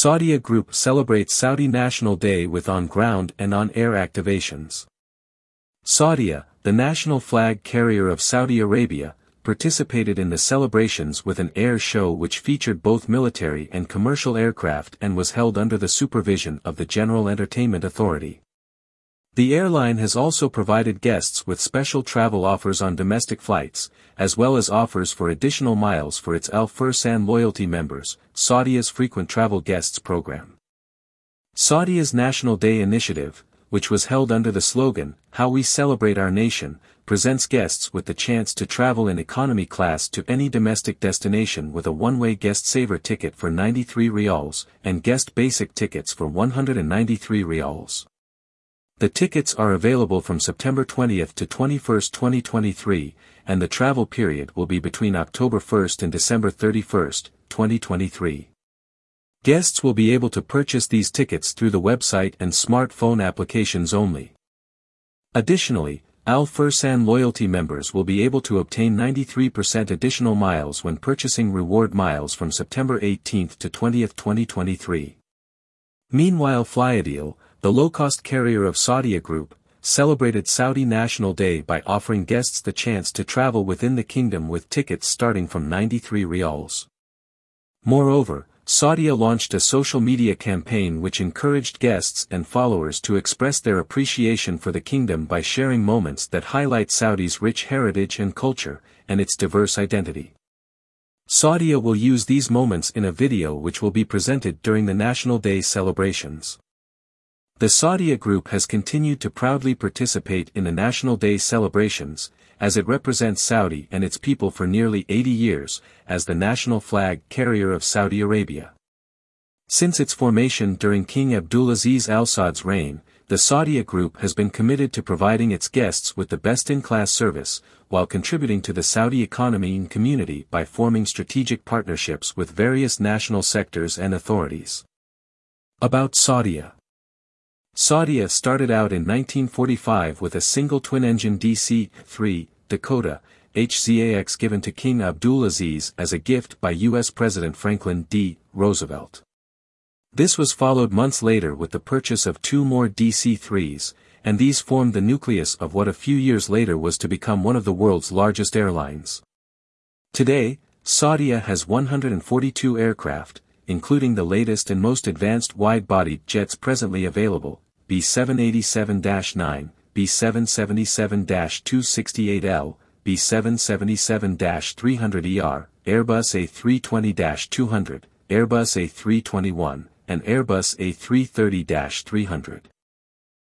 Saudia Group celebrates Saudi National Day with on-ground and on-air activations. Saudia, the national flag carrier of Saudi Arabia, participated in the celebrations with an air show which featured both military and commercial aircraft and was held under the supervision of the General Entertainment Authority. The airline has also provided guests with special travel offers on domestic flights, as well as offers for additional miles for its Al Fursan loyalty members, Saudia's frequent travel guests program. Saudia's National Day initiative, which was held under the slogan, How We Celebrate Our Nation, presents guests with the chance to travel in economy class to any domestic destination with a one-way guest saver ticket for 93 rials, and guest basic tickets for 193 rials. The tickets are available from September 20 to 21, 2023, and the travel period will be between October 1 and December 31, 2023. Guests will be able to purchase these tickets through the website and smartphone applications only. Additionally, Al Fursan loyalty members will be able to obtain 93% additional miles when purchasing reward miles from September 18 to 20, 2023. Meanwhile Flyadeal, the low-cost carrier of Saudia Group, celebrated Saudi National Day by offering guests the chance to travel within the kingdom with tickets starting from 93 rials. Moreover, Saudia launched a social media campaign which encouraged guests and followers to express their appreciation for the kingdom by sharing moments that highlight Saudi's rich heritage and culture, and its diverse identity. Saudia will use these moments in a video which will be presented during the National Day celebrations. The Saudia Group has continued to proudly participate in the National Day celebrations, as it represents Saudi and its people for nearly 80 years, as the national flag carrier of Saudi Arabia. Since its formation during King Abdulaziz Al Saud's reign, the Saudia Group has been committed to providing its guests with the best-in-class service, while contributing to the Saudi economy and community by forming strategic partnerships with various national sectors and authorities. About Saudia Saudia started out in 1945 with a single twin-engine DC-3, Dakota, HZAX given to King Abdulaziz as a gift by U.S. President Franklin D. Roosevelt. This was followed months later with the purchase of two more DC-3s, and these formed the nucleus of what a few years later was to become one of the world's largest airlines. Today, Saudia has 142 aircraft, including the latest and most advanced wide-bodied jets presently available, B787-9, B777-268L, B777-300ER, Airbus A320-200, Airbus A321, and Airbus A330-300.